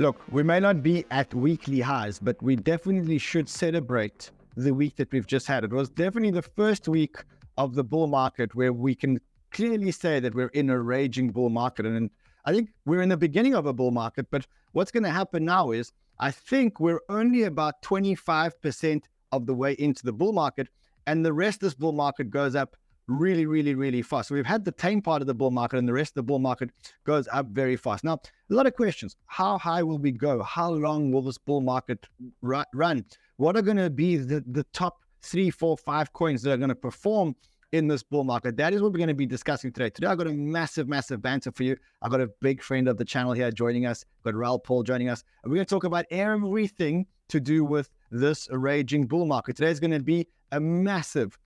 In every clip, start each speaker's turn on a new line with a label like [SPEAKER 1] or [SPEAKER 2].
[SPEAKER 1] Look, we may not be at weekly highs, but we definitely should celebrate the week that we've just had. It was definitely the first week of the bull market where we can clearly say that we're in a raging bull market. And I think we're in the beginning of a bull market, but what's going to happen now is I think we're only about 25% of the way into the bull market, and the rest of this bull market goes up really, really, really fast. So we've had the tame part of the bull market, and the rest of the bull market goes up very fast. Now, a lot of questions. How high will we go? How long will this bull market run? What are going to be the, the top three, four, five coins that are going to perform in this bull market? That is what we're going to be discussing today. Today, I've got a massive, massive banter for you. I've got a big friend of the channel here joining us. I've got Raoul Pal joining us. And we're going to talk about everything to do with this raging bull market. Today is going to be a massive,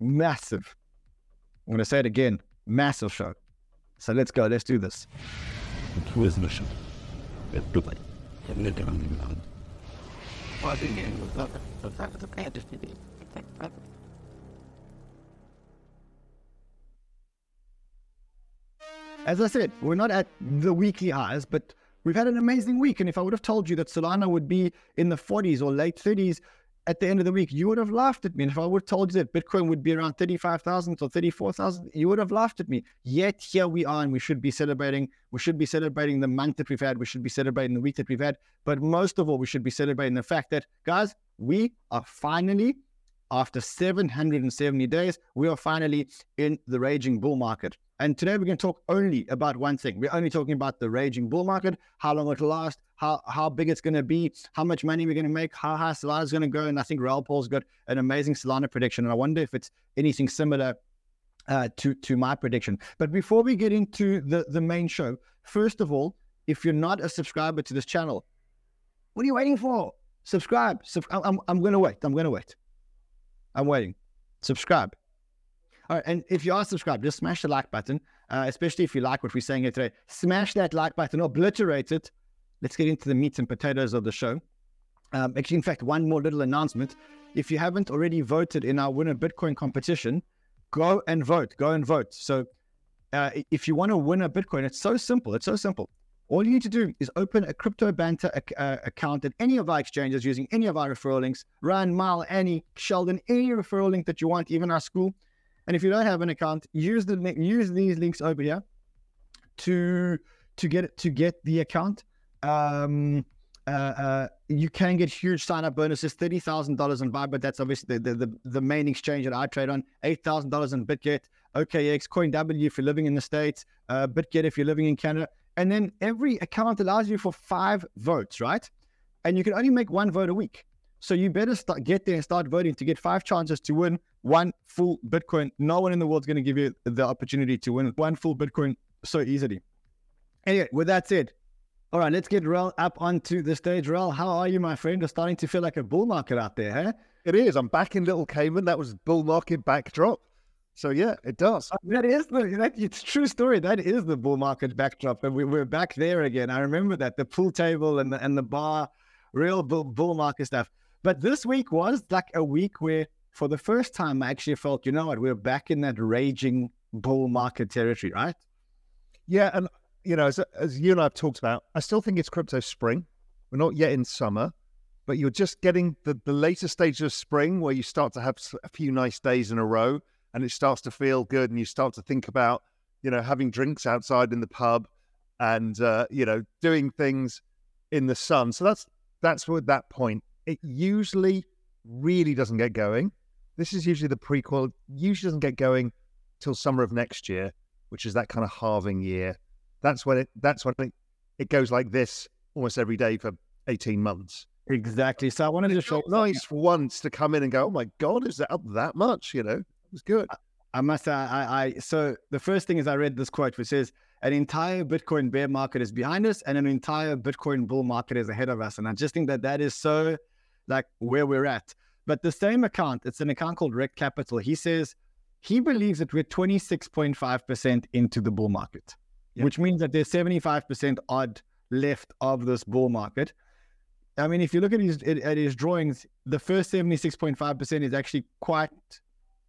[SPEAKER 1] massive, I'm going to say it again, massive show. So let's go. Let's do this. As I said, we're not at the weekly highs, but we've had an amazing week. And if I would have told you that Solana would be in the 40s or late 30s at the end of the week, you would have laughed at me. And if I would have told you that Bitcoin would be around 35,000 or 34,000, you would have laughed at me. Yet here we are, and we should be celebrating. We should be celebrating the month that we've had. We should be celebrating the week that we've had. But most of all, we should be celebrating the fact that, guys, we are finally, after 770 days, we are finally in the raging bull market. And today we're going to talk only about one thing. We're only talking about the raging bull market, how long it'll last, how how big it's going to be, how much money we're going to make, how high Solana's going to go. And I think Raoul Pal's got an amazing Solana prediction. And I wonder if it's anything similar uh, to to my prediction. But before we get into the the main show, first of all, if you're not a subscriber to this channel, what are you waiting for? Subscribe. Sub- I'm I'm going to wait. I'm going to wait. I'm waiting. Subscribe. And if you are subscribed, just smash the like button, uh, especially if you like what we're saying here today. Smash that like button, obliterate it. Let's get into the meat and potatoes of the show. Um, actually, in fact, one more little announcement. If you haven't already voted in our Winner Bitcoin competition, go and vote. Go and vote. So, uh, if you want to win a Bitcoin, it's so simple. It's so simple. All you need to do is open a crypto banter ac- uh, account at any of our exchanges using any of our referral links. Ryan, Mal, Annie, Sheldon, any referral link that you want, even our school. And if you don't have an account, use the use these links over here to to get to get the account. Um, uh, uh, you can get huge sign up bonuses, thirty thousand dollars on Vibe, but that's obviously the, the, the main exchange that I trade on. Eight thousand dollars on BitGet, OKX, CoinW if you're living in the states, uh, BitGet if you're living in Canada, and then every account allows you for five votes, right? And you can only make one vote a week. So you better start get there and start voting to get five chances to win one full Bitcoin. No one in the world is going to give you the opportunity to win one full Bitcoin so easily. Anyway, with that said, all right, let's get Raoul up onto the stage. Raoul, how are you, my friend? It's starting to feel like a bull market out there, huh?
[SPEAKER 2] It is. I'm back in Little Cayman. That was bull market backdrop. So yeah, it does.
[SPEAKER 1] Uh, that is the that, it's true story. That is the bull market backdrop, and we, we're back there again. I remember that the pool table and the and the bar, real bull, bull market stuff. But this week was like a week where, for the first time, I actually felt, you know what, we're back in that raging bull market territory, right?
[SPEAKER 2] Yeah, and you know, as, as you and I have talked about, I still think it's crypto spring. We're not yet in summer, but you're just getting the, the later stages of spring where you start to have a few nice days in a row and it starts to feel good and you start to think about, you know, having drinks outside in the pub and, uh, you know, doing things in the sun. So that's, that's what that point it usually really doesn't get going. This is usually the prequel. Usually doesn't get going till summer of next year, which is that kind of halving year. That's when it. That's when it, it goes like this almost every day for eighteen months.
[SPEAKER 1] Exactly. So I wanted to show
[SPEAKER 2] nice for once to come in and go, oh my god, is that up that much? You know, it was good.
[SPEAKER 1] I must say, I, I so the first thing is I read this quote which says an entire Bitcoin bear market is behind us and an entire Bitcoin bull market is ahead of us, and I just think that that is so like where we're at. But the same account, it's an account called Rekt Capital. He says he believes that we're 26.5% into the bull market, yeah. which means that there's 75% odd left of this bull market. I mean, if you look at his at his drawings, the first 76.5% is actually quite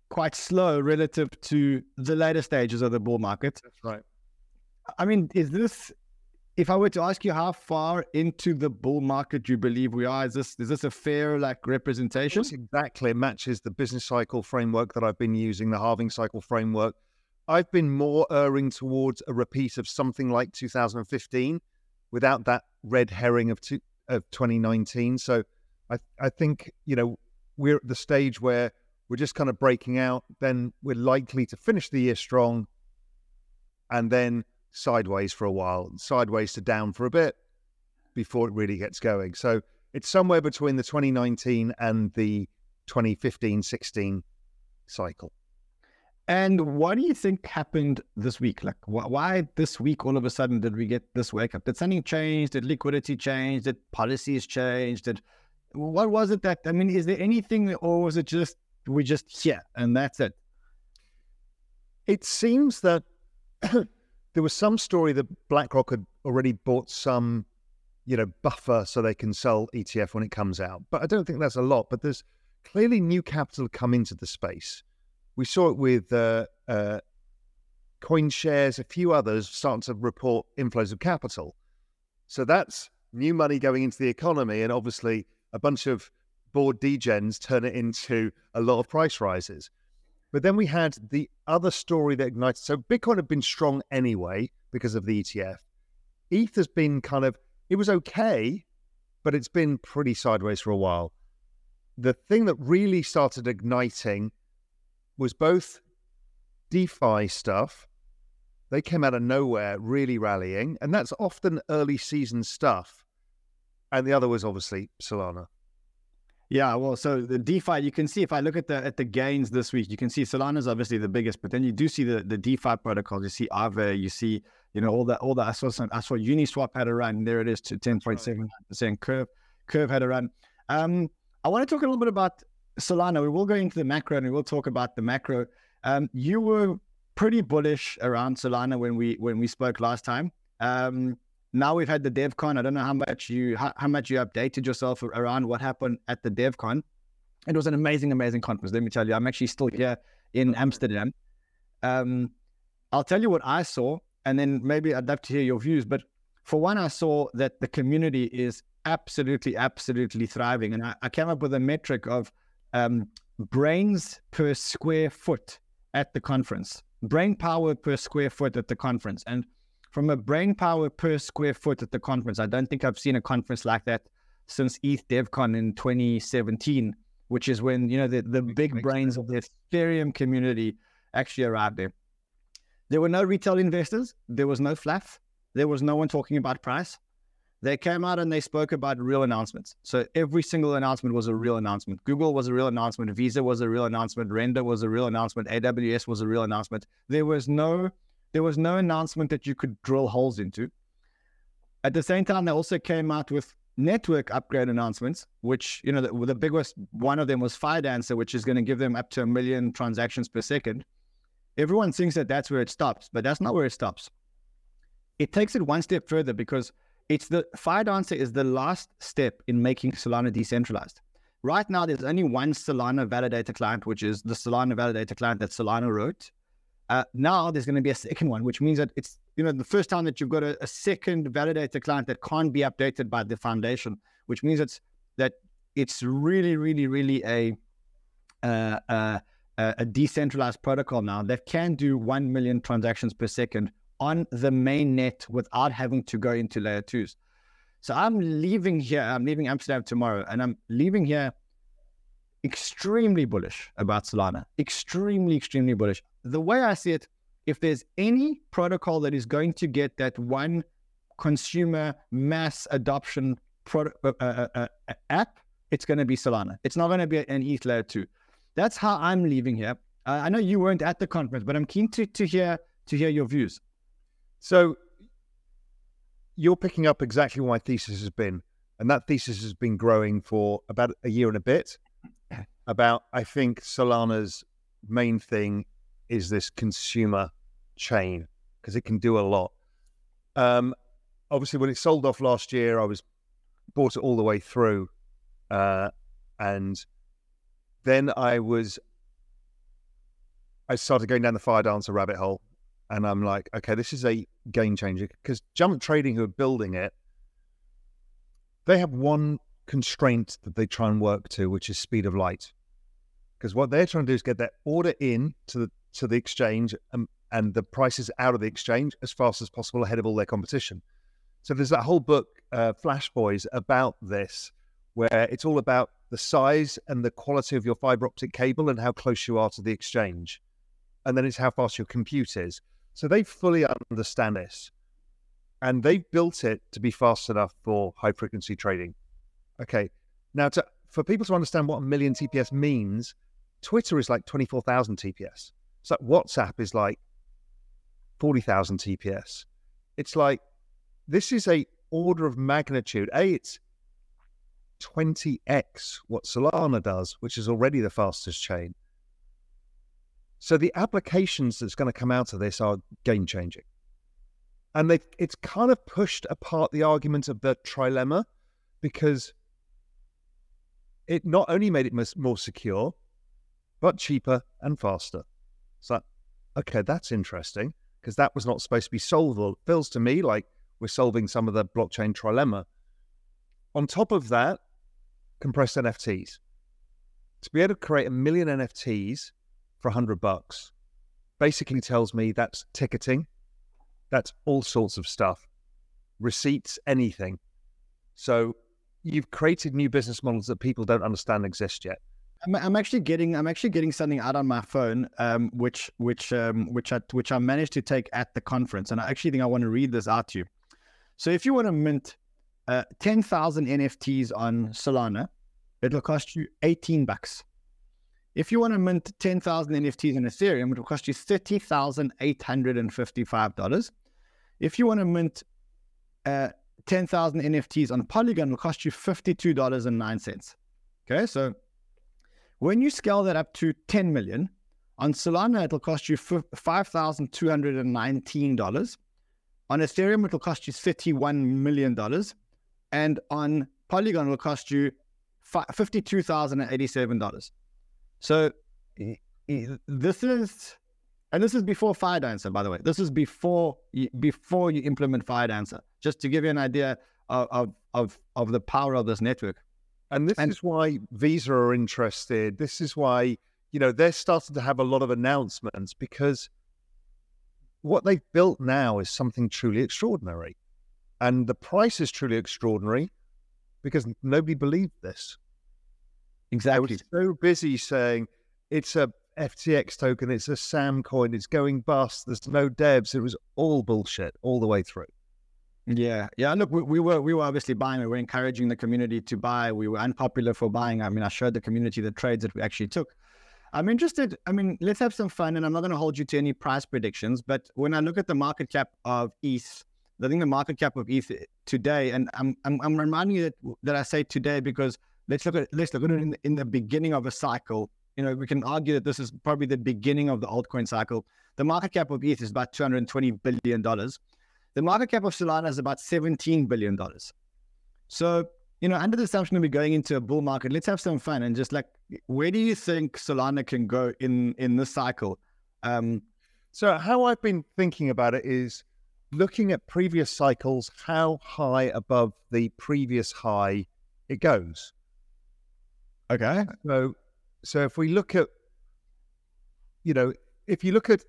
[SPEAKER 1] quite slow relative to the later stages of the bull market.
[SPEAKER 2] That's right.
[SPEAKER 1] I mean, is this if I were to ask you how far into the bull market you believe we are, is this is this a fair like representation?
[SPEAKER 2] It's exactly it matches the business cycle framework that I've been using, the halving cycle framework. I've been more erring towards a repeat of something like 2015 without that red herring of two, of 2019. So I I think, you know, we're at the stage where we're just kind of breaking out, then we're likely to finish the year strong and then sideways for a while, sideways to down for a bit before it really gets going. So it's somewhere between the 2019 and the 2015 16 cycle.
[SPEAKER 1] And what do you think happened this week? Like, wh- why this week all of a sudden did we get this wake up? Did something change? Did liquidity change? Did policies change? Did what was it that I mean? Is there anything, or was it just we just here and that's it?
[SPEAKER 2] It seems that there was some story that BlackRock had already bought some, you know, buffer so they can sell ETF when it comes out. But I don't think that's a lot. But there's clearly new capital come into the space. We saw it with uh, uh, CoinShares, a few others starting to report inflows of capital. So that's new money going into the economy, and obviously a bunch of bored degens turn it into a lot of price rises. But then we had the other story that ignited. So Bitcoin had been strong anyway because of the ETF. ETH has been kind of, it was okay, but it's been pretty sideways for a while. The thing that really started igniting was both DeFi stuff. They came out of nowhere, really rallying, and that's often early season stuff. And the other was obviously Solana.
[SPEAKER 1] Yeah, well, so the DeFi, you can see if I look at the at the gains this week, you can see Solana is obviously the biggest, but then you do see the, the DeFi protocols. You see Aave, you see you know all the all the I saw some, I saw Uniswap had a run. There it is to ten point seven percent. Curve Curve had a run. Um, I want to talk a little bit about Solana. We will go into the macro and we will talk about the macro. Um, you were pretty bullish around Solana when we when we spoke last time. Um, now we've had the DevCon. I don't know how much you how, how, much you updated yourself around what happened at the DevCon. It was an amazing, amazing conference. Let me tell you, I'm actually still here in Amsterdam. Um, I'll tell you what I saw, and then maybe I'd love to hear your views. But for one, I saw that the community is absolutely, absolutely thriving, and I, I came up with a metric of um, brains per square foot at the conference, brain power per square foot at the conference, and from a brain power per square foot at the conference. I don't think I've seen a conference like that since ETH DevCon in 2017, which is when you know the, the big brains of the Ethereum community actually arrived there. There were no retail investors. There was no fluff. There was no one talking about price. They came out and they spoke about real announcements. So every single announcement was a real announcement. Google was a real announcement. Visa was a real announcement. Render was a real announcement. AWS was a real announcement. There was no there was no announcement that you could drill holes into. At the same time, they also came out with network upgrade announcements, which, you know, the, the biggest one of them was Firedancer, which is going to give them up to a million transactions per second. Everyone thinks that that's where it stops, but that's not where it stops. It takes it one step further because it's the Firedancer is the last step in making Solana decentralized. Right now, there's only one Solana validator client, which is the Solana validator client that Solana wrote. Uh, now there's going to be a second one, which means that it's you know the first time that you've got a, a, second validator client that can't be updated by the foundation, which means it's that it's really, really, really a uh, uh, a decentralized protocol now that can do one million transactions per second on the main net without having to go into layer twos. So I'm leaving here. I'm leaving Amsterdam tomorrow, and I'm leaving here extremely bullish about Solana. Extremely, extremely bullish. The way I see it, if there's any protocol that is going to get that one consumer mass adoption product, uh, uh, uh, uh app, it's going to be Solana. It's not going to be an ETH layer two. That's how I'm leaving here. Uh, I know you weren't at the conference, but I'm keen to to hear to hear your views.
[SPEAKER 2] So you're picking up exactly what my thesis has been, and that thesis has been growing for about a year and a bit about I think Solana's main thing is this consumer chain because it can do a lot. Um, obviously, when it sold off last year, I was bought it all the way through, uh, and then I was I started going down the Firedancer rabbit hole, and I'm like, okay, this is a game changer because Jump Trading, who are building it, they have one constraint that they try and work to, which is speed of light. Because what they're trying to do is get that order in to the to the exchange and, and the prices out of the exchange as fast as possible ahead of all their competition. So there's that whole book, uh, Flash Boys, about this, where it's all about the size and the quality of your fiber optic cable and how close you are to the exchange. And then it's how fast your compute is. So they fully understand this. And they've built it to be fast enough for high frequency trading. Okay. Now, to, for people to understand what a million TPS means, Twitter is like 24,000 TPS. So WhatsApp is like 40,000 TPS. It's like, this is a order of magnitude. A, it's 20x what Solana does, which is already the fastest chain. So the applications that's going to come out of this are game changing. And they've, it's kind of pushed apart the argument of the trilemma because it not only made it more secure, but cheaper and faster. So, okay, that's interesting because that was not supposed to be solvable. It feels to me like we're solving some of the blockchain trilemma. On top of that, compressed NFTs. To be able to create a million NFTs for 100 bucks basically tells me that's ticketing, that's all sorts of stuff, receipts, anything. So you've created new business models that people don't understand exist yet.
[SPEAKER 1] I'm, I'm actually getting I'm actually getting something out on my phone, um, which which um, which I which I managed to take at the conference, and I actually think I want to read this out to you. So if you want to mint uh, 10,000 NFTs on Solana, it'll cost you 18 bucks. If you want to mint 10,000 NFTs in Ethereum, it'll cost you $30,855. If you want to mint uh, 10,000 NFTs on Polygon, it'll cost you $52.09. Okay, so when you scale that up to 10 million, on Solana, it'll cost you $5,219. On Ethereum, it'll cost you $31 million. And on Polygon, it'll cost you $52,087. So this is, and this is before FireDancer, by the way. This is before you, before you implement FireDancer, just to give you an idea of, of, of the power of this network.
[SPEAKER 2] And this and, is why Visa are interested. This is why, you know, they're starting to have a lot of announcements because what they've built now is something truly extraordinary. And the price is truly extraordinary because nobody believed this.
[SPEAKER 1] Exactly.
[SPEAKER 2] I was so busy saying it's a FTX token, it's a SAM coin, it's going bust, there's no devs. It was all bullshit all the way through.
[SPEAKER 1] Yeah, yeah. Look, we, we, were we were obviously buying. We were encouraging the community to buy. We were unpopular for buying. I mean, I showed the community the trades that we actually took. I'm interested. I mean, let's have some fun, and I'm not going to hold you to any price predictions. But when I look at the market cap of ETH, I think the market cap of ETH today, and I'm I'm, I'm reminding you that, that I say today because let's look at let's look at it in, in the beginning of a cycle. You know, we can argue that this is probably the beginning of the altcoin cycle. The market cap of ETH is about 220 billion dollars. The market cap of Solana is about 17 billion dollars. So you know, under the assumption that we're going into a bull market, let's have some fun and just like, where do you think Solana can go in in this cycle? Um,
[SPEAKER 2] so how I've been thinking about it is looking at previous cycles, how high above the previous high it goes.
[SPEAKER 1] Okay.
[SPEAKER 2] So, so if we look at, you know, if you look at,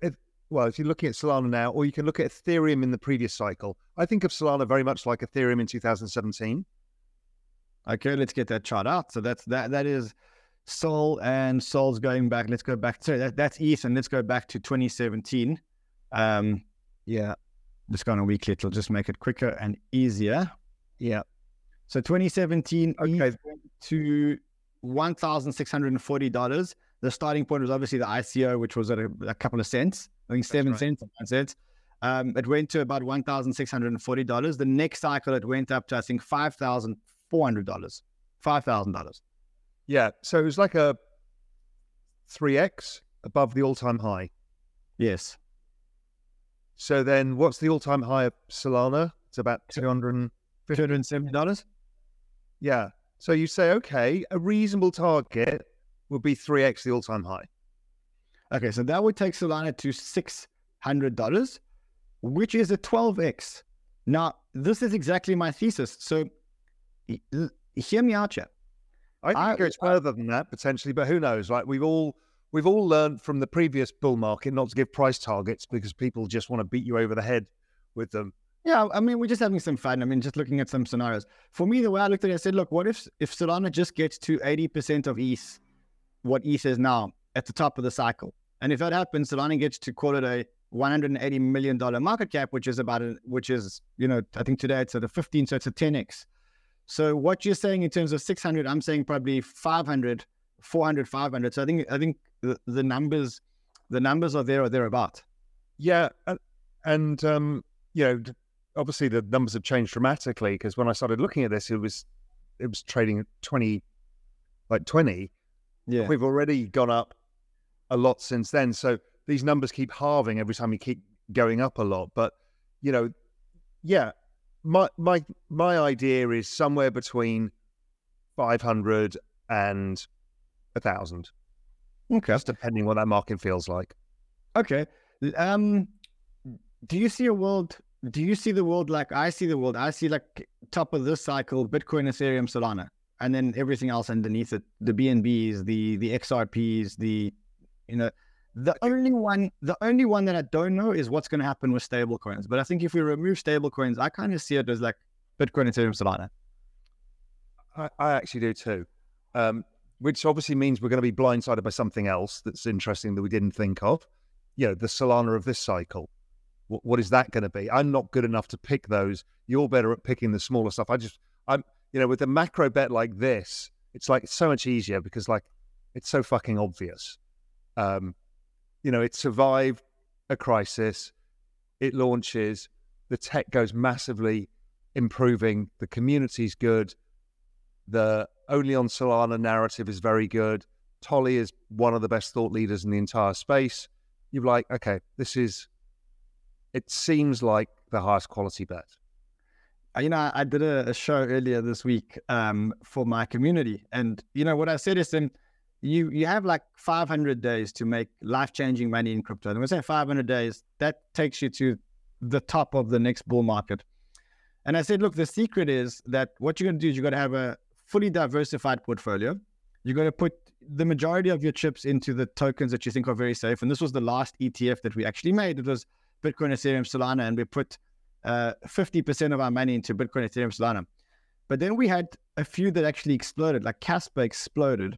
[SPEAKER 2] well, if you're looking at Solana now, or you can look at Ethereum in the previous cycle, I think of Solana very much like Ethereum in 2017.
[SPEAKER 1] Okay, let's get that chart out. So that's that. That is Sol and Sol's going back. Let's go back. Sorry, that, that's ETH, and let's go back to 2017. Um,
[SPEAKER 2] yeah,
[SPEAKER 1] let's go on a weekly. It'll just make it quicker and easier.
[SPEAKER 2] Yeah.
[SPEAKER 1] So 2017 okay. to $1,640. The starting point was obviously the ICO, which was at a, a couple of cents, I think seven right. cents, one cent. Um, it went to about $1,640. The next cycle, it went up to, I think, $5,400, $5,000.
[SPEAKER 2] Yeah. So it was like a 3x above the all time high.
[SPEAKER 1] Yes.
[SPEAKER 2] So then what's the all time high of Solana? It's about $270.
[SPEAKER 1] $270?
[SPEAKER 2] Yeah. So you say, okay, a reasonable target would be 3x the all time high.
[SPEAKER 1] Okay, so that would take Solana to six hundred dollars, which is a twelve x. Now, this is exactly my thesis. So, hear me out.
[SPEAKER 2] I think I, it goes further than that potentially, but who knows? Like we've all we've all learned from the previous bull market not to give price targets because people just want to beat you over the head with them.
[SPEAKER 1] Yeah, I mean, we're just having some fun. I mean, just looking at some scenarios. For me, the way I looked at it, I said, look, what if if Solana just gets to 80% of ETH, what ETH is now at the top of the cycle? And if that happens, Solana gets to call it a 180 million dollar market cap, which is about a, which is, you know, I think today it's at a 15, so it's a 10x. So what you're saying in terms of 600, I'm saying probably 500, 400, 500. So I think I think the, the numbers the numbers are there or thereabout.
[SPEAKER 2] Yeah, and, and um, you know, obviously the numbers have changed dramatically because when I started looking at this, it was it was trading at twenty, like twenty.
[SPEAKER 1] Yeah,
[SPEAKER 2] we've already gone up a lot since then. So these numbers keep halving every time you keep going up a lot. But you know, yeah, my my my idea is somewhere between five hundred and a thousand.
[SPEAKER 1] Okay,
[SPEAKER 2] just depending on what that market feels like.
[SPEAKER 1] Okay. Um, do you see a world do you see the world like I see the world? I see like top of this cycle, Bitcoin, Ethereum, Solana, and then everything else underneath it, the BNBs, the the XRPs, the you know, the only one the only one that I don't know is what's going to happen with stable coins. But I think if we remove stable coins, I kind of see it as like Bitcoin, Ethereum, Solana.
[SPEAKER 2] I, I actually do too. Um, which obviously means we're going to be blindsided by something else that's interesting that we didn't think of. You know, the Solana of this cycle what, what is that going to be? I'm not good enough to pick those. You're better at picking the smaller stuff. I just, I'm, you know, with a macro bet like this, it's like so much easier because like it's so fucking obvious. Um, you know, it survived a crisis. It launches. The tech goes massively improving. The community's good. The only on Solana narrative is very good. Toly is one of the best thought leaders in the entire space. You're like, okay, this is it seems like the highest quality bet.
[SPEAKER 1] Uh, you know, I did a, show earlier this week um, for my community, and you know what I said is, then you you have like 500 days to make life changing money in crypto. And when I say 500 days, that takes you to the top of the next bull market. And I said, look, the secret is that what you're going to do is you're going to have a fully diversified portfolio. You're going to put the majority of your chips into the tokens that you think are very safe. And this was the last ETF that we actually made. It was Bitcoin, Ethereum, Solana, and we put uh, 50% of our money into Bitcoin, Ethereum, Solana. But then we had a few that actually exploded, like Casper exploded.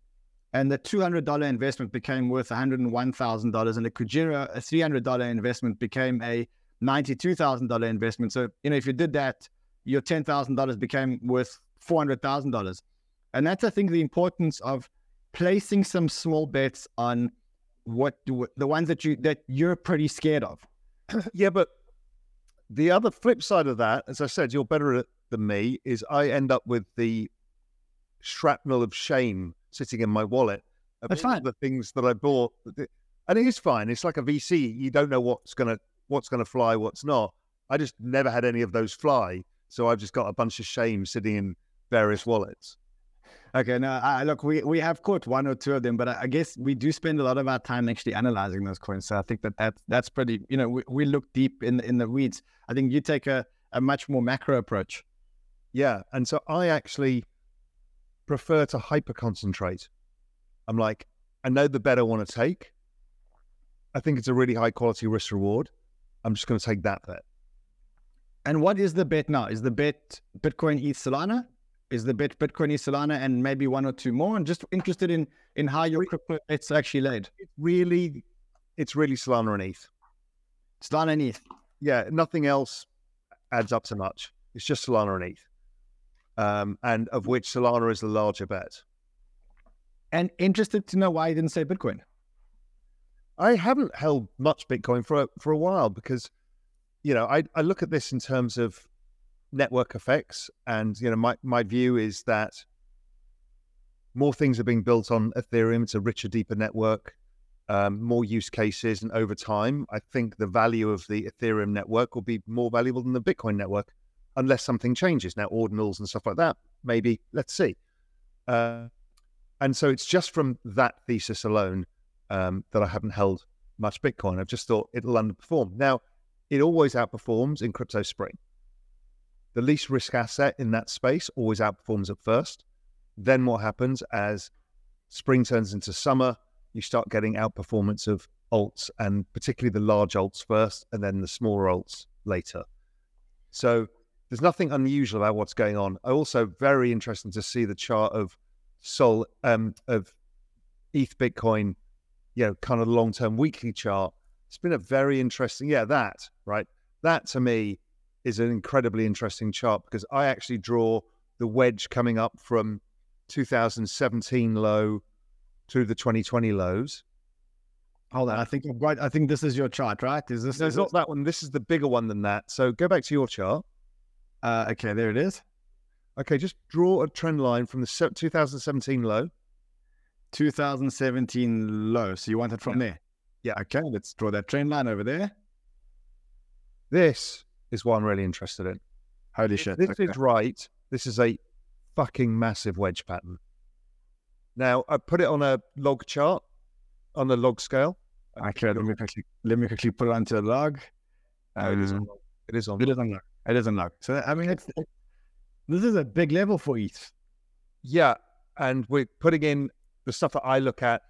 [SPEAKER 1] And the $200 investment became worth $101,000. And the Kujira, a $300 investment, became a $92,000 investment. So, you know, if you did that, your $10,000 became worth $400,000. And that's, I think, the importance of placing some small bets on what the ones that you that you're pretty scared of.
[SPEAKER 2] yeah, but the other flip side of that, as I said, you're better at than me, is I end up with the shrapnel of shame sitting in my wallet.
[SPEAKER 1] That's fine.
[SPEAKER 2] The things that I bought, and it is fine. It's like a VC. You don't know what's gonna what's gonna fly, what's not. I just never had any of those fly, so I've just got a bunch of shame sitting in various wallets.
[SPEAKER 1] Okay, now I, look, we, we have caught one or two of them, but I, I, guess we do spend a lot of our time actually analyzing those coins. So I think that, that that's pretty, you know, we, we look deep in in the weeds. I think you take a, a much more macro approach.
[SPEAKER 2] Yeah, and so I actually prefer to hyper concentrate. I'm like, I know the bet I want to take. I think it's a really high quality risk reward. I'm just going to take that bet.
[SPEAKER 1] And what is the bet now? Is the bet Bitcoin ETH Solana? is the bit Bitcoin ETH Solana and maybe one or two more. I'm just interested in in how your crypto it's actually laid.
[SPEAKER 2] It's really, it's really Solana and ETH.
[SPEAKER 1] Solana and ETH.
[SPEAKER 2] Yeah, nothing else adds up to much. It's just Solana and ETH, um, and of which Solana is the larger bet.
[SPEAKER 1] And interested to know why you didn't say Bitcoin.
[SPEAKER 2] I haven't held much Bitcoin for a, for a while because, you know, I, I look at this in terms of network effects. And you know, my my view is that more things are being built on Ethereum. It's a richer, deeper network, um, more use cases, and over time, I think the value of the Ethereum network will be more valuable than the Bitcoin network, unless something changes. Now, ordinals and stuff like that, maybe. Let's see. Uh, and so it's just from that thesis alone um, that I haven't held much Bitcoin. I've just thought it'll underperform. Now, it always outperforms in crypto spring. The least risk asset in that space always outperforms at first. Then what happens as spring turns into summer, you start getting outperformance of alts and particularly the large alts first and then the smaller alts later. So there's nothing unusual about what's going on. I also very interesting to see the chart of Sol um, of ETH Bitcoin, you know, kind of long term weekly chart. It's been a very interesting, yeah, that right. That to me is an incredibly interesting chart because I actually draw the wedge coming up from 2017 low to the 2020 lows.
[SPEAKER 1] Hold on, I think I've. I think this is your chart, right? Is this?
[SPEAKER 2] No,
[SPEAKER 1] is
[SPEAKER 2] it's not that one. This is the bigger one than that. So go back to your chart.
[SPEAKER 1] Uh, okay, there it is.
[SPEAKER 2] Okay, just draw a trend line from the 2017 low.
[SPEAKER 1] 2017 low. So you want it from there?
[SPEAKER 2] Yeah.
[SPEAKER 1] Okay, let's draw that trend line over there.
[SPEAKER 2] This is what I'm really interested in.
[SPEAKER 1] Holy shit.
[SPEAKER 2] this
[SPEAKER 1] okay.
[SPEAKER 2] is right. This is a fucking massive wedge pattern. Now I put it on a log chart, on the log scale.
[SPEAKER 1] Okay, let me quickly let me quickly put it onto the log.
[SPEAKER 2] No, it is on log. It is on. log.
[SPEAKER 1] Doesn't It on log. So I mean, it's, it- this is a big level for ETH.
[SPEAKER 2] Yeah, and we're putting in the stuff that I look at,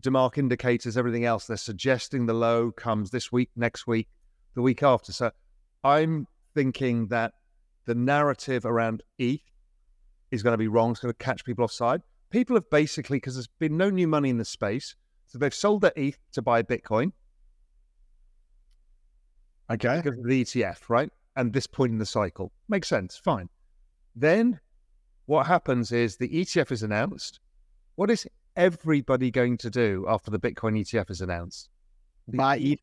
[SPEAKER 2] Demark indicators, everything else. They're suggesting the low comes this week, next week, the week after. So I'm thinking that the narrative around ETH is going to be wrong. It's going to catch people offside. People have basically, because there's been no new money in the space, so they've sold their ETH to buy Bitcoin
[SPEAKER 1] Okay.
[SPEAKER 2] because of the ETF, right? And this point in the cycle makes sense. Fine. Then what happens is the ETF is announced. What is everybody going to do after the Bitcoin ETF is announced?
[SPEAKER 1] buy ETH.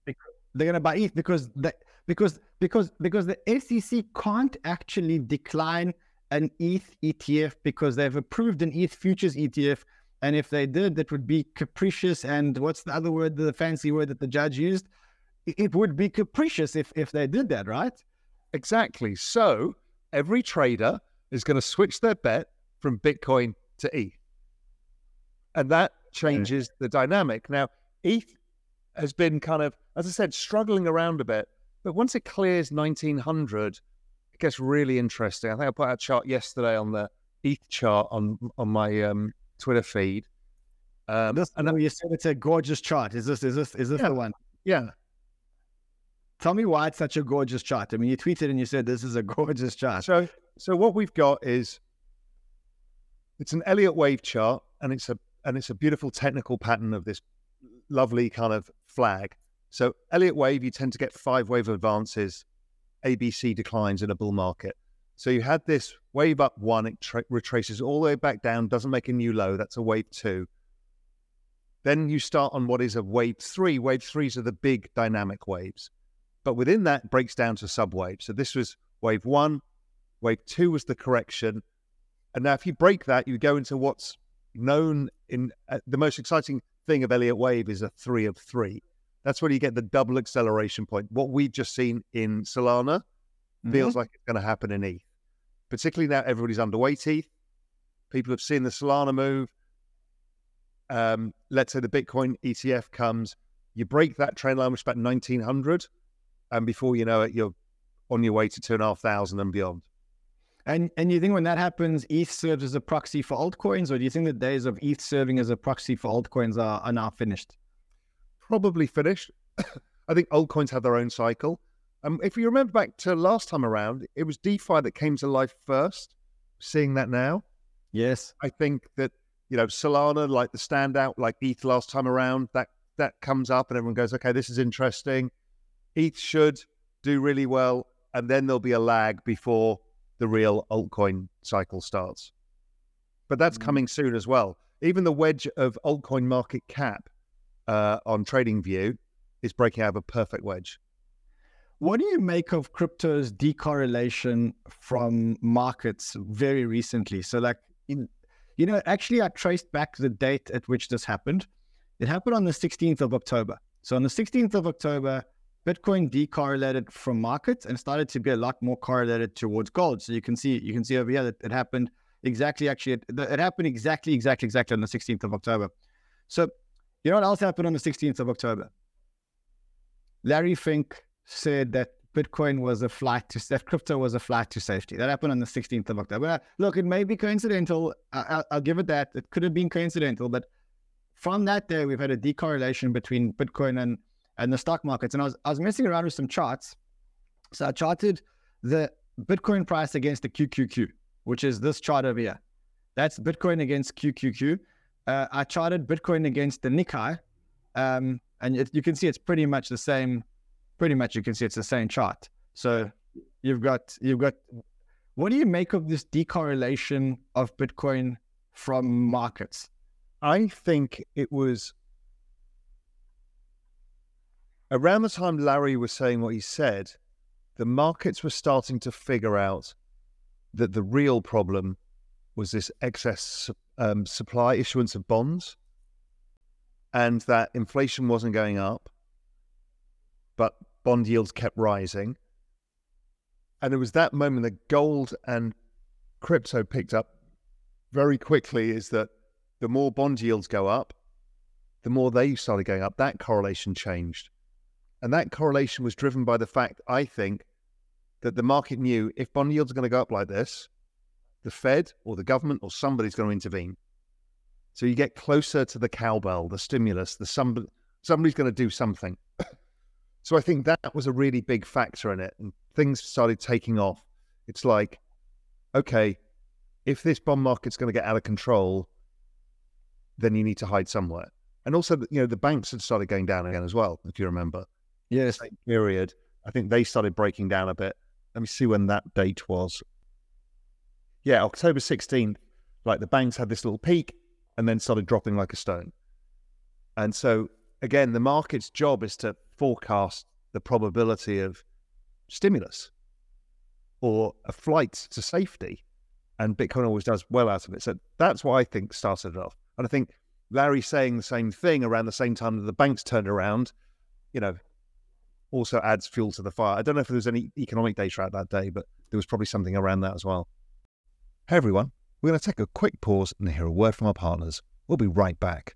[SPEAKER 1] They're gonna buy ETH because the because because because the SEC can't actually decline an ETH ETF because they've approved an ETH futures ETF, and if they did, that would be capricious. And what's the other word, the fancy word that the judge used? It would be capricious if if they did that, right?
[SPEAKER 2] Exactly. So every trader is going to switch their bet from Bitcoin to ETH. And that changes the dynamic. Now, ETH has been kind of, as I said, struggling around a bit. But once it clears 1900, it gets really interesting. I think I put out a chart yesterday on the ETH chart on on my um, Twitter feed. Um,
[SPEAKER 1] This,
[SPEAKER 2] and
[SPEAKER 1] and you said it's a gorgeous chart. Is this is this is this
[SPEAKER 2] Yeah.
[SPEAKER 1] the one?
[SPEAKER 2] yeah,
[SPEAKER 1] Tell me why it's such a gorgeous chart. I mean, you tweeted and you said this is a gorgeous chart.
[SPEAKER 2] So, so what we've got is it's an Elliott wave chart, and it's a and it's a beautiful technical pattern of this lovely kind of flag. So, Elliott wave, you tend to get five wave advances, ABC declines in a bull market. So you had this wave up one, it tra- retraces all the way back down, doesn't make a new low. That's a wave two. Then you start on what is a wave three. Wave threes are the big dynamic waves, but within that breaks down to subwaves. So this was wave one, Wave two was the correction. And now, if you break that, you go into what's known in uh, the most exciting thing of Elliott Wave is a three of three. That's where you get the double acceleration point. What we've just seen in Solana feels like it's going to happen in ETH. Particularly now, everybody's underweight ETH. People have seen the Solana move. Um, let's say the Bitcoin ETF comes, you break that trend line, which is about 1900, and before you know it, you're on your way to two and a half thousand and beyond.
[SPEAKER 1] And and you think when that happens, ETH serves as a proxy for altcoins, or do you think the days of ETH serving as a proxy for altcoins are, are now finished?
[SPEAKER 2] Probably finished. I think altcoins have their own cycle. Um, if you remember back to last time around, it was DeFi that came to life first. Seeing that now,
[SPEAKER 1] Yes.
[SPEAKER 2] I think that you know Solana, like the standout, like ETH last time around, that that comes up and everyone goes, okay, this is interesting. ETH should do really well, and then there'll be a lag before the real altcoin cycle starts. But that's
[SPEAKER 1] Mm.
[SPEAKER 2] coming soon as well. Even the wedge of altcoin market cap uh, on TradingView is breaking out of a perfect wedge.
[SPEAKER 1] What do you make of crypto's decorrelation from markets very recently? So, like, in, you know, actually, I traced back the date at which this happened. It happened on the 16th of October. So, on the 16th of October, Bitcoin decorrelated from markets and started to be a lot more correlated towards gold. So you can see, you can see over here that it happened exactly. Actually, it, it happened exactly, exactly, exactly on the 16th of October. So, you know what else happened on the 16th of October? Larry Fink said that Bitcoin was a flight to that crypto was a flight to safety. That happened on the 16th of October. Look, it may be coincidental. I, will give it that. It could have been coincidental, but from that day, we've had a decorrelation between Bitcoin and and the stock markets. And I was I was messing around with some charts. So I charted the Bitcoin price against the QQQ, which is this chart over here. That's Bitcoin against QQQ. Uh, I charted Bitcoin against the Nikkei, um, and it, you can see it's pretty much the same. Pretty much, you can see it's the same chart. So you've got you've got. What do you make of this decorrelation of Bitcoin from markets?
[SPEAKER 2] I think it was around the time Larry was saying what he said, the markets were starting to figure out that the real problem was this excess um, supply issuance of bonds and that inflation wasn't going up, but bond yields kept rising. And it was that moment that gold and crypto picked up very quickly is that the more bond yields go up, the more they started going up. That correlation changed. And that correlation was driven by the fact, I think, that the market knew if bond yields are going to go up like this, the Fed or the government or somebody's going to intervene. So you get closer to the cowbell, the stimulus, the somebody, somebody's going to do something. so I think that was a really big factor in it. And things started taking off. It's like, okay, if this bond market's going to get out of control, then you need to hide somewhere. And also, you know, the banks had started going down again as well, if you remember.
[SPEAKER 1] Yes.
[SPEAKER 2] Same period. I think they started breaking down a bit. Let me see when that date was. Yeah, October 16th, like the banks had this little peak and then started dropping like a stone. And so, again, the market's job is to forecast the probability of stimulus or a flight to safety. And Bitcoin always does well out of it. So that's what I think started it off. And I think Larry saying the same thing around the same time that the banks turned around, you know, also adds fuel to the fire. I don't know if there was any economic data out that day, but there was probably something around that as well. Hey everyone, we're going to take a quick pause and hear a word from our partners. We'll be right back.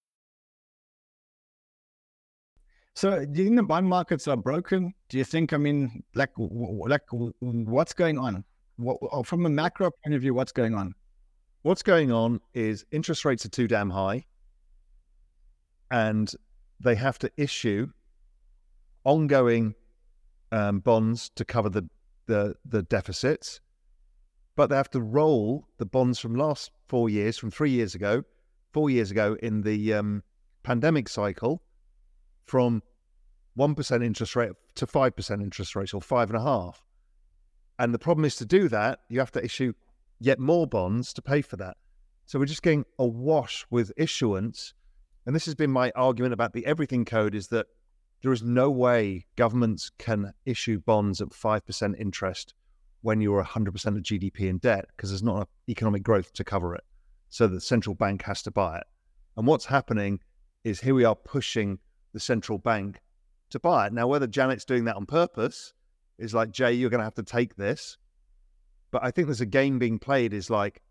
[SPEAKER 1] So, do you think the bond markets are broken? Do you think, I mean, like, like, what's going on? What, oh, from a macro point of view, what's going on?
[SPEAKER 2] What's going on is interest rates are too damn high, and they have to issue ongoing um, bonds to cover the, the the deficits, but they have to roll the bonds from last four years, from three years ago, four years ago in the um, pandemic cycle from 1% interest rate to 5% interest rate or five and a half. And the problem is to do that, you have to issue yet more bonds to pay for that. So we're just getting awash with issuance. And this has been my argument about the everything code is that there is no way governments can issue bonds at 5% interest when you're 100% of GDP in debt because there's not enough economic growth to cover it. So the central bank has to buy it. And what's happening is here we are pushing the central bank to buy it. Now, whether Janet's doing that on purpose is like, Jay, you're going to have to take this. But I think there's a game being played is like,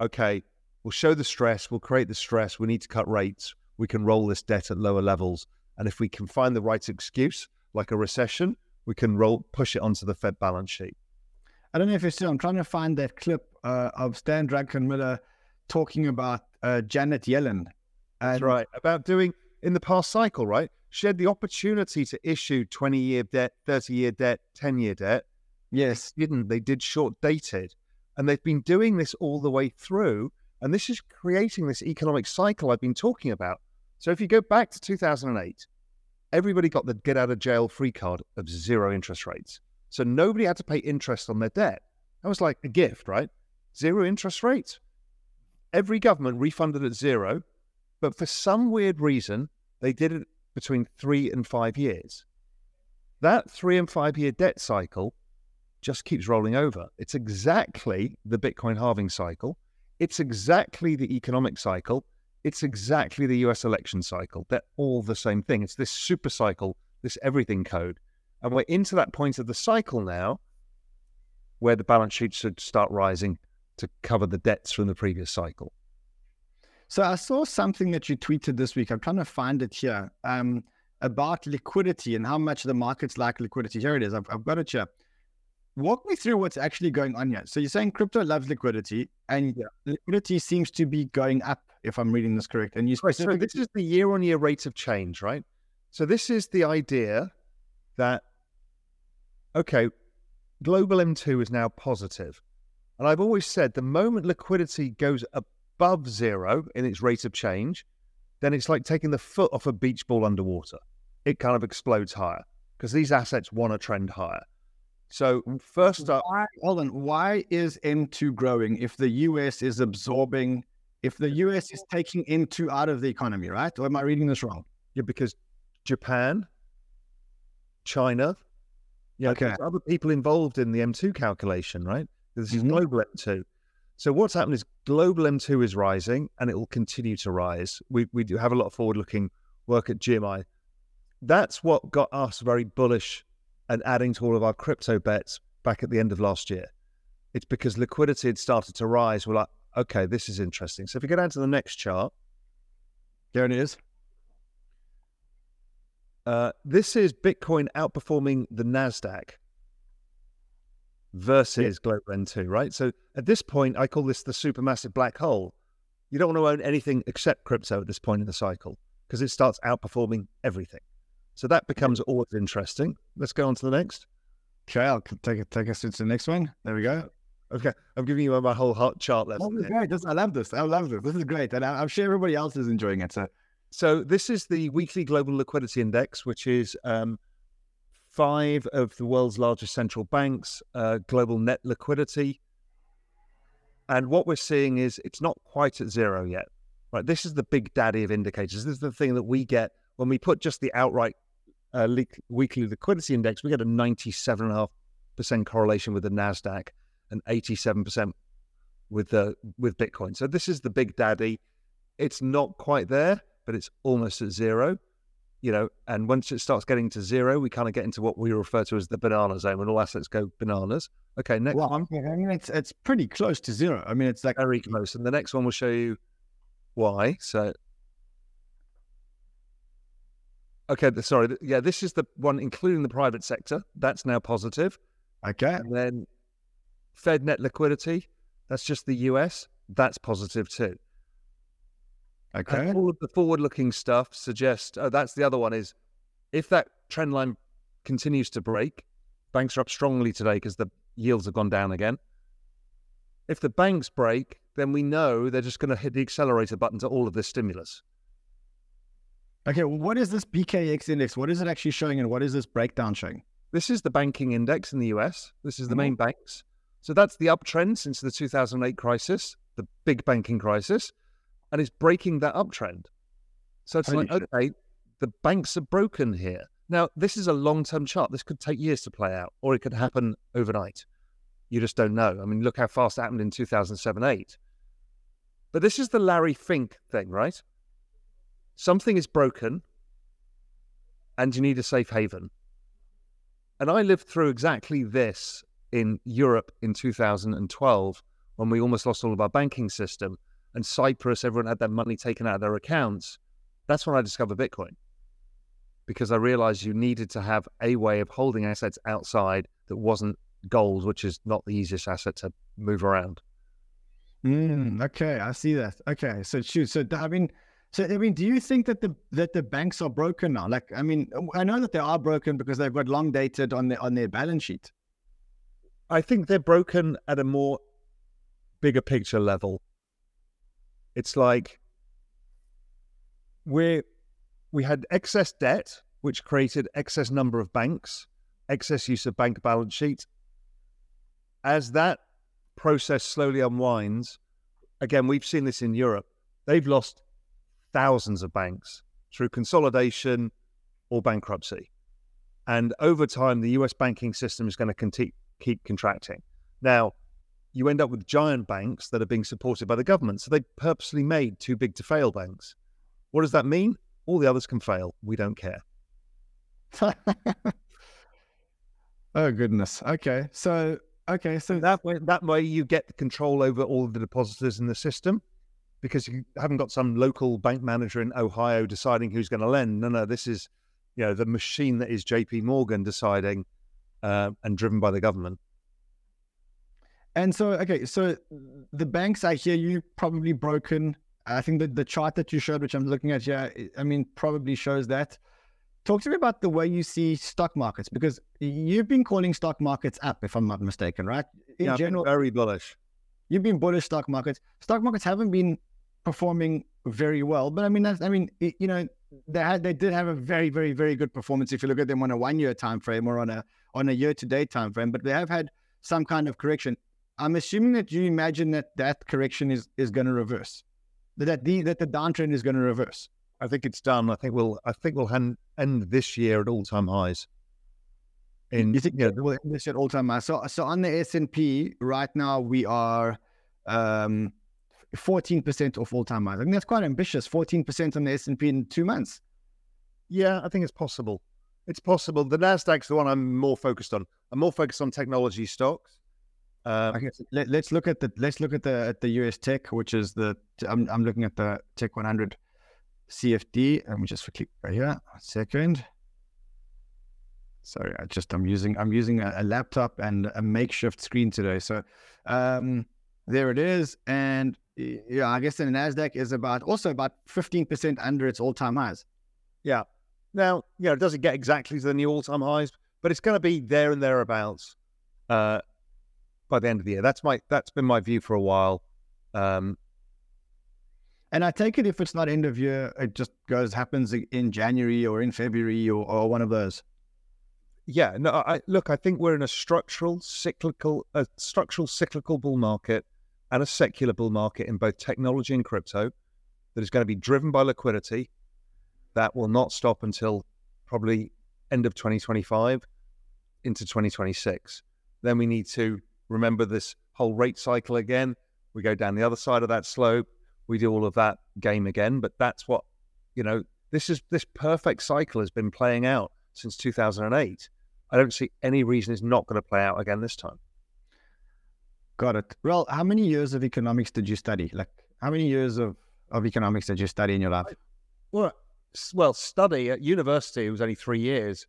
[SPEAKER 2] okay, we'll show the stress, we'll create the stress, we need to cut rates, we can roll this debt at lower levels. And if we can find the right excuse, like a recession, we can roll push it onto the Fed balance sheet.
[SPEAKER 1] I don't know if you see, I'm trying to find that clip uh, of Stan Druckenmiller talking about uh, Janet Yellen.
[SPEAKER 2] And That's right. About doing in the past cycle, right? She had the opportunity to issue 20 year debt, 30 year debt, 10 year debt.
[SPEAKER 1] Yes.
[SPEAKER 2] Didn't. They did short dated. And they've been doing this all the way through. And this is creating this economic cycle I've been talking about. So if you go back to 2008, everybody got the get out of jail free card of zero interest rates. So nobody had to pay interest on their debt. That was like a gift, right? Zero interest rates. Every government refunded at zero. But for some weird reason, they did it between three and five years. That three and five year debt cycle just keeps rolling over. It's exactly the Bitcoin halving cycle. It's exactly the economic cycle. It's exactly the US election cycle. They're all the same thing. It's this super cycle, this everything code. And we're into that point of the cycle now where the balance sheet should start rising to cover the debts from the previous cycle.
[SPEAKER 1] So I saw something that you tweeted this week. I'm trying to find it here um, about liquidity and how much the markets like liquidity. Here it is. I've, I've got it here. Walk me through what's actually going on here. So you're saying crypto loves liquidity, and yeah. liquidity seems to be going up, if I'm reading this correct. And you
[SPEAKER 2] right, so this is the year-on-year rate of change, right? So this is the idea that okay, global M2 is now positive. And I've always said the moment liquidity goes above zero in its rate of change, then it's like taking the foot off a beach ball underwater. It kind of explodes higher because these assets want to trend higher. So first up,
[SPEAKER 1] why, hold on. Why is M2 growing if the US is absorbing, if the US is taking M2 out of the economy, right? Or am I reading this wrong?
[SPEAKER 2] Yeah, because Japan, China, yeah, okay. other people involved in the M2 calculation, right? This is mm-hmm. global M2. So what's happened is global M2 is rising and it will continue to rise. We, we do have a lot of forward looking work at GMI. That's what got us very bullish and adding to all of our crypto bets back at the end of last year. It's because liquidity had started to rise. We're like, okay, this is interesting. So if we go down to the next chart,
[SPEAKER 1] there it is.
[SPEAKER 2] Uh, this is Bitcoin outperforming the Nasdaq versus Global M2, right? So at this point, I call this the supermassive black hole. You don't want to own anything except crypto at this point in the cycle because it starts outperforming everything. So that becomes always interesting. Let's go on to the next.
[SPEAKER 1] Okay, I'll take. Take us to the next one. There we go.
[SPEAKER 2] Okay, I'm giving you my whole hot chart left.
[SPEAKER 1] Oh, great. I love this. I love this. This is great, and I'm sure everybody else is enjoying it. So,
[SPEAKER 2] so this is the weekly global liquidity index, which is um, five of the world's largest central banks, uh, global net liquidity. And what we're seeing is it's not quite at zero yet. Right. This is the big daddy of indicators. This is the thing that we get when we put just the outright uh, le- weekly liquidity index. We get a 97.5% correlation with the NASDAQ and 87% with the with Bitcoin. So this is the big daddy. It's not quite there, but it's almost at zero you know, and once it starts getting to zero, we kind of get into what we refer to as the banana zone when all assets go bananas. Okay, next
[SPEAKER 1] well, one. I mean, it's it's pretty close to zero. I mean, it's like
[SPEAKER 2] very close. And the next one will show you why. So, okay, sorry, yeah, this is the one including the private sector. That's now positive.
[SPEAKER 1] Okay,
[SPEAKER 2] and then Fed net liquidity. That's just the US. That's positive too.
[SPEAKER 1] Okay.
[SPEAKER 2] And all of the forward-looking stuff suggests. Oh, that's the other one. Is if that trend line continues to break, banks are up strongly today because the yields have gone down again. If the banks break, then we know they're just going to hit the accelerator button to all of this stimulus.
[SPEAKER 1] Okay, well, what is this BKX index? What is it actually showing, and what is this breakdown showing?
[SPEAKER 2] This is the banking index in the US. This is the mm-hmm. main banks. So that's the uptrend since the 2008 crisis, the big banking crisis and it's breaking that uptrend. So it's like, okay, the banks are broken here. Now, this is a long term chart. This could take years to play out, or it could happen overnight. You just don't know. I mean, look how fast it happened in 2007 8. But this is the Larry Fink thing, right? Something is broken and you need a safe haven. And I lived through exactly this in Europe in 2012 when we almost lost all of our banking system and Cyprus, everyone had their money taken out of their accounts. That's when I discovered Bitcoin because I realized you needed to have a way of holding assets outside that wasn't gold, which is not the easiest asset to move around.
[SPEAKER 1] Mm, okay, I see that. Okay, so shoot, so I mean, so I mean, do you think that the that the banks are broken now? Like, I mean, I know that they are broken because they've got long dated on their on their balance sheet.
[SPEAKER 2] I think they're broken at a more bigger picture level. It's like we we had excess debt, which created excess number of banks, excess use of bank balance sheet. As that process slowly unwinds, again, we've seen this in Europe. They've lost thousands of banks through consolidation, or bankruptcy. And over time, the US banking system is going to conti- keep contracting. Now, you end up with giant banks that are being supported by the government. So they purposely made too big to fail banks. What does that mean? All the others can fail. We don't care.
[SPEAKER 1] oh goodness. Okay. So okay. So
[SPEAKER 2] that way, that way you get the control over all of the depositors in the system because you haven't got some local bank manager in Ohio deciding who's going to lend. No, no, this is you know the machine that is J.P. Morgan deciding uh, and driven by the government.
[SPEAKER 1] And so, okay, so the banks, I hear you probably broken. I think that the chart that you showed, which I'm looking at here, I mean, probably shows that. Talk to me about the way you see stock markets because you've been calling stock markets up, if I'm not mistaken, right?
[SPEAKER 2] In yeah, general, very bullish.
[SPEAKER 1] You've been bullish stock markets. Stock markets haven't been performing very well, but I mean, that's, I mean, it, you know, they had, they did have a very, very, very good performance if you look at them on a one-year time frame or on a on a year-to-date time frame. But they have had some kind of correction. I'm assuming that you imagine that that correction is is going to reverse, that the that the downtrend is going to reverse.
[SPEAKER 2] I think it's done. I think we'll I think we'll end, end this year at all time highs.
[SPEAKER 1] In you think yeah, we'll end this year at all time highs. So so on the S and P right now we are um, 14% of all time highs. I think that's quite ambitious. 14% on the S and P in two months.
[SPEAKER 2] Yeah, I think it's possible. It's possible. The Nasdaq's the one I'm more focused on. I'm more focused on technology stocks.
[SPEAKER 1] Uh, let, us look at the let's look at the at the US Tech, which is the I'm I'm looking at the Tech 100 CFD. Let me just click right here. Second. Sorry, I just I'm using I'm using a, a laptop and a makeshift screen today. So um, there it is, and yeah, I guess the Nasdaq is about also about 15% under its all-time highs.
[SPEAKER 2] Yeah. Now, you know, it doesn't get exactly to the new all-time highs, but it's going to be there and thereabouts. Uh, by the end of the year. That's my that's been my view for a while. Um,
[SPEAKER 1] and I take it if it's not end of year, it just goes happens in January or in February or, or one of those.
[SPEAKER 2] Yeah, no. I look. I think we're in a structural cyclical, a structural cyclical bull market, and a secular bull market in both technology and crypto, that is going to be driven by liquidity. That will not stop until probably end of 2025 into 2026. Then we need to remember this whole rate cycle again. We go down the other side of that slope. We do all of that game again. But that's what, you know, this is this perfect cycle has been playing out since 2008. I don't see any reason it's not going to play out again this time.
[SPEAKER 1] Got it. Well, how many years of economics did you study? Like, how many years of, of economics did you study in your life?
[SPEAKER 2] Well, well, study at university it was only three years,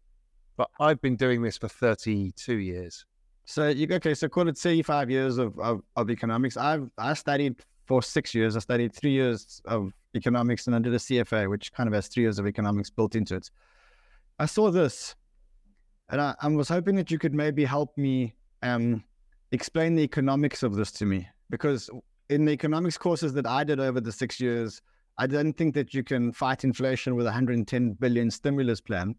[SPEAKER 2] but I've been doing this for 32 years.
[SPEAKER 1] So you okay? So call it say five years of, of, of economics. I've I studied for six years. I studied three years of economics and I did a CFA, which kind of has three years of economics built into it. I saw this, and I, I was hoping that you could maybe help me um, explain the economics of this to me, because in the economics courses that I did over the six years, I didn't think that you can fight inflation with a 110 billion stimulus plan.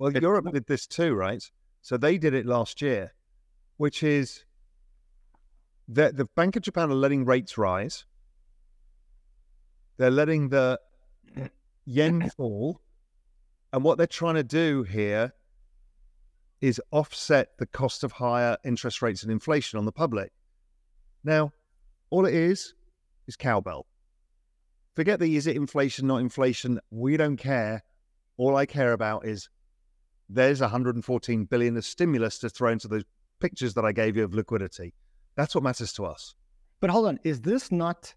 [SPEAKER 2] Well, it, Europe did this too, right? So they did it last year which is that the Bank of Japan are letting rates rise. They're letting the yen fall. And what they're trying to do here is offset the cost of higher interest rates and inflation on the public. Now, all it is is cowbell. Forget the is it inflation, not inflation. We don't care. All I care about is there's 114 billion of stimulus to throw into the pictures that I gave you of liquidity. That's what matters to us.
[SPEAKER 1] But hold on, is this not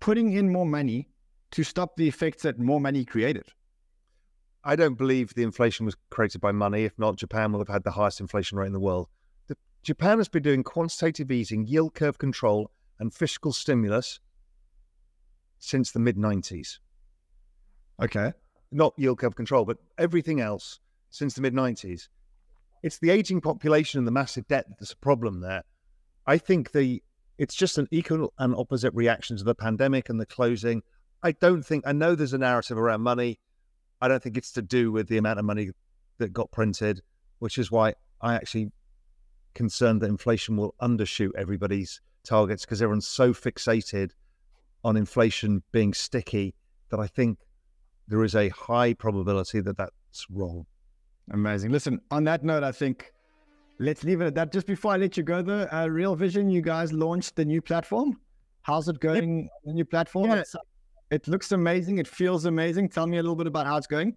[SPEAKER 1] putting in more money to stop the effects that more money created?
[SPEAKER 2] I don't believe the inflation was created by money. If not, Japan will have had the highest inflation rate in the world. The, Japan has been doing quantitative easing, yield curve control, and fiscal stimulus since the mid 90s.
[SPEAKER 1] Okay.
[SPEAKER 2] Not yield curve control, but everything else since the mid 90s it's the aging population and the massive debt that's a problem there. I think the it's just an equal and opposite reaction to the pandemic and the closing. I don't think I know there's a narrative around money. I don't think it's to do with the amount of money that got printed, which is why I actually concerned that inflation will undershoot everybody's targets because everyone's so fixated on inflation being sticky that I think there is a high probability that that's wrong.
[SPEAKER 1] Amazing. Listen, on that note, I think let's leave it at that. Just before I let you go, though, uh, Real Vision, you guys launched the new platform. How's it going? Yep. The new platform. Yeah. It looks amazing. It feels amazing. Tell me a little bit about how it's going.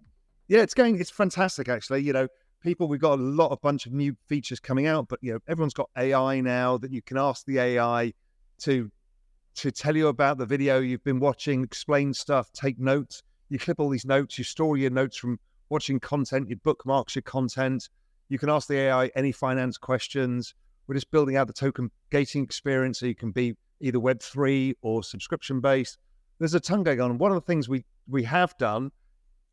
[SPEAKER 2] Yeah, it's going. It's fantastic, actually. You know, people, we've got a lot a bunch of new features coming out, but you know, everyone's got AI now that you can ask the AI to to tell you about the video you've been watching, explain stuff, take notes. You clip all these notes, you store your notes from watching content, you bookmarks your content. You can ask the AI any finance questions. We're just building out the token gating experience so you can be either Web3 or subscription based. There's a ton going on. One of the things we we have done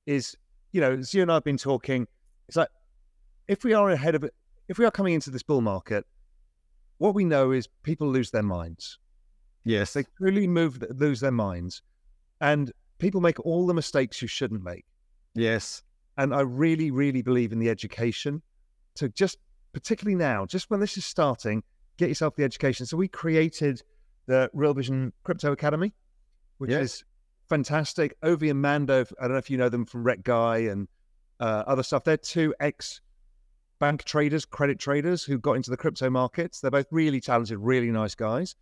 [SPEAKER 2] is, you know, as you and I have been talking, it's like if we are ahead of it, if we are coming into this bull market, what we know is people lose their minds.
[SPEAKER 1] Yes.
[SPEAKER 2] They truly move, lose their minds. And people make all the mistakes you shouldn't make.
[SPEAKER 1] Yes.
[SPEAKER 2] And I really, really believe in the education to just, particularly now, just when this is starting, get yourself the education. So we created the Real Vision Crypto Academy, which yes. is fantastic. Ovi and Mando, I don't know if you know them from Rekt Guy and uh, other stuff. They're two ex bank traders, credit traders who got into the crypto markets. They're both really talented, really nice guys.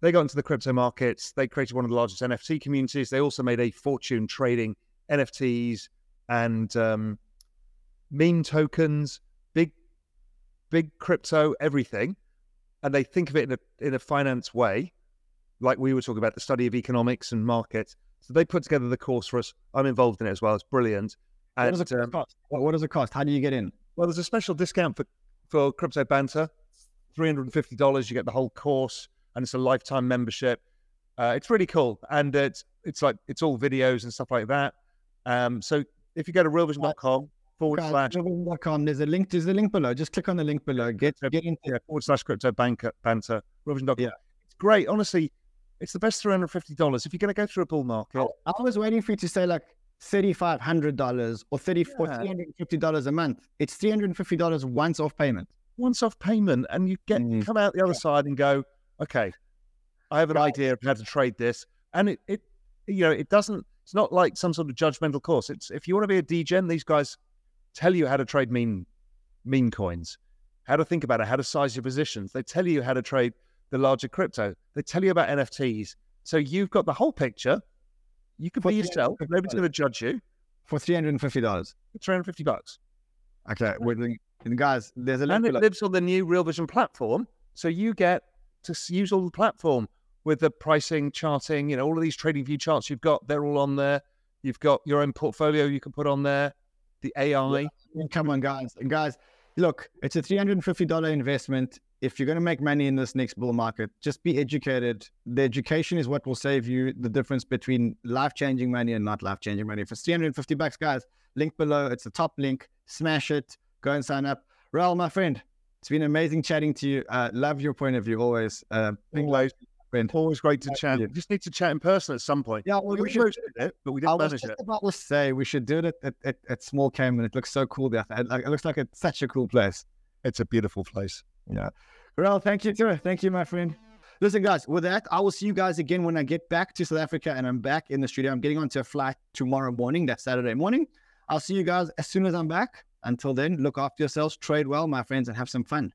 [SPEAKER 2] They got into the crypto markets. They created one of the largest NFT communities. They also made a fortune trading NFTs and um, meme tokens, big, big crypto, everything. And they think of it in a in a finance way, like we were talking about the study of economics and markets. So they put together the course for us. I'm involved in it as well. It's brilliant.
[SPEAKER 1] And, what, does it um, cost? What, what does it cost? How do you get in?
[SPEAKER 2] Well, there's a special discount for, for Crypto Banter. $350. You get the whole course, and it's a lifetime membership. Uh, it's really cool. And it's it's like, it's all videos and stuff like that. Um, so if you go to realvision.com forward slash
[SPEAKER 1] realvision.com, there's a link. There's a link below. Just click on the link below. Get get into
[SPEAKER 2] yeah, forward slash crypto banker banter realvision.com. Yeah, it's great. Honestly, it's the best three hundred fifty dollars if you're going to go through a bull market.
[SPEAKER 1] I was waiting for you to say like $3,500 or $30, yeah. $350 a month. It's $350 once off payment.
[SPEAKER 2] Once off payment. And you get mm. come out the other yeah. side and go, okay, I have an right. idea of how to trade this. And it, it, you know, it doesn't, it's not like some sort of judgmental course. It's if you want to be a degen, these guys tell you how to trade mean meme coins, how to think about it, how to size your positions. They tell you how to trade the larger crypto. They tell you about NFTs. So you've got the whole picture you can be yourself. Nobody's going to judge you.
[SPEAKER 1] For three hundred and fifty dollars.
[SPEAKER 2] Three hundred fifty bucks.
[SPEAKER 1] Okay, and guys, there's a
[SPEAKER 2] and it lives on the new Real Vision platform, so you get to use all the platform with the pricing, charting, you know, all of these trading view charts you've got. They're all on there. You've got your own portfolio you can put on there. The AI.
[SPEAKER 1] Yeah. Come on, guys, and guys, look, it's a three hundred and fifty dollar investment if you're going to make money in this next bull market, just be educated. The education is what will save you the difference between life changing money and not life changing money. For 350 bucks, guys, link below. It's the top link. Smash it. Go and sign up. Raoul, my friend, it's been amazing chatting to you. Uh, love your point of view always. Uh,
[SPEAKER 2] Friend. Always great to chat. We just need to chat in person at some point.
[SPEAKER 1] Yeah, well, we, we should it, but we didn't I was just it. about to say we should do it at, at, at Small Cayman. It looks so cool there. It, looks like it's such a cool place.
[SPEAKER 2] It's a beautiful place.
[SPEAKER 1] Yeah. Well, thank you, too. Thank you, my friend. Listen, guys, with that, I will see you guys again when I get back to South Africa and I'm back in the studio. I'm getting onto a flight tomorrow morning. That's Saturday morning. I'll see you guys as soon as I'm back. Until then, look after yourselves, trade well, my friends, and have some fun.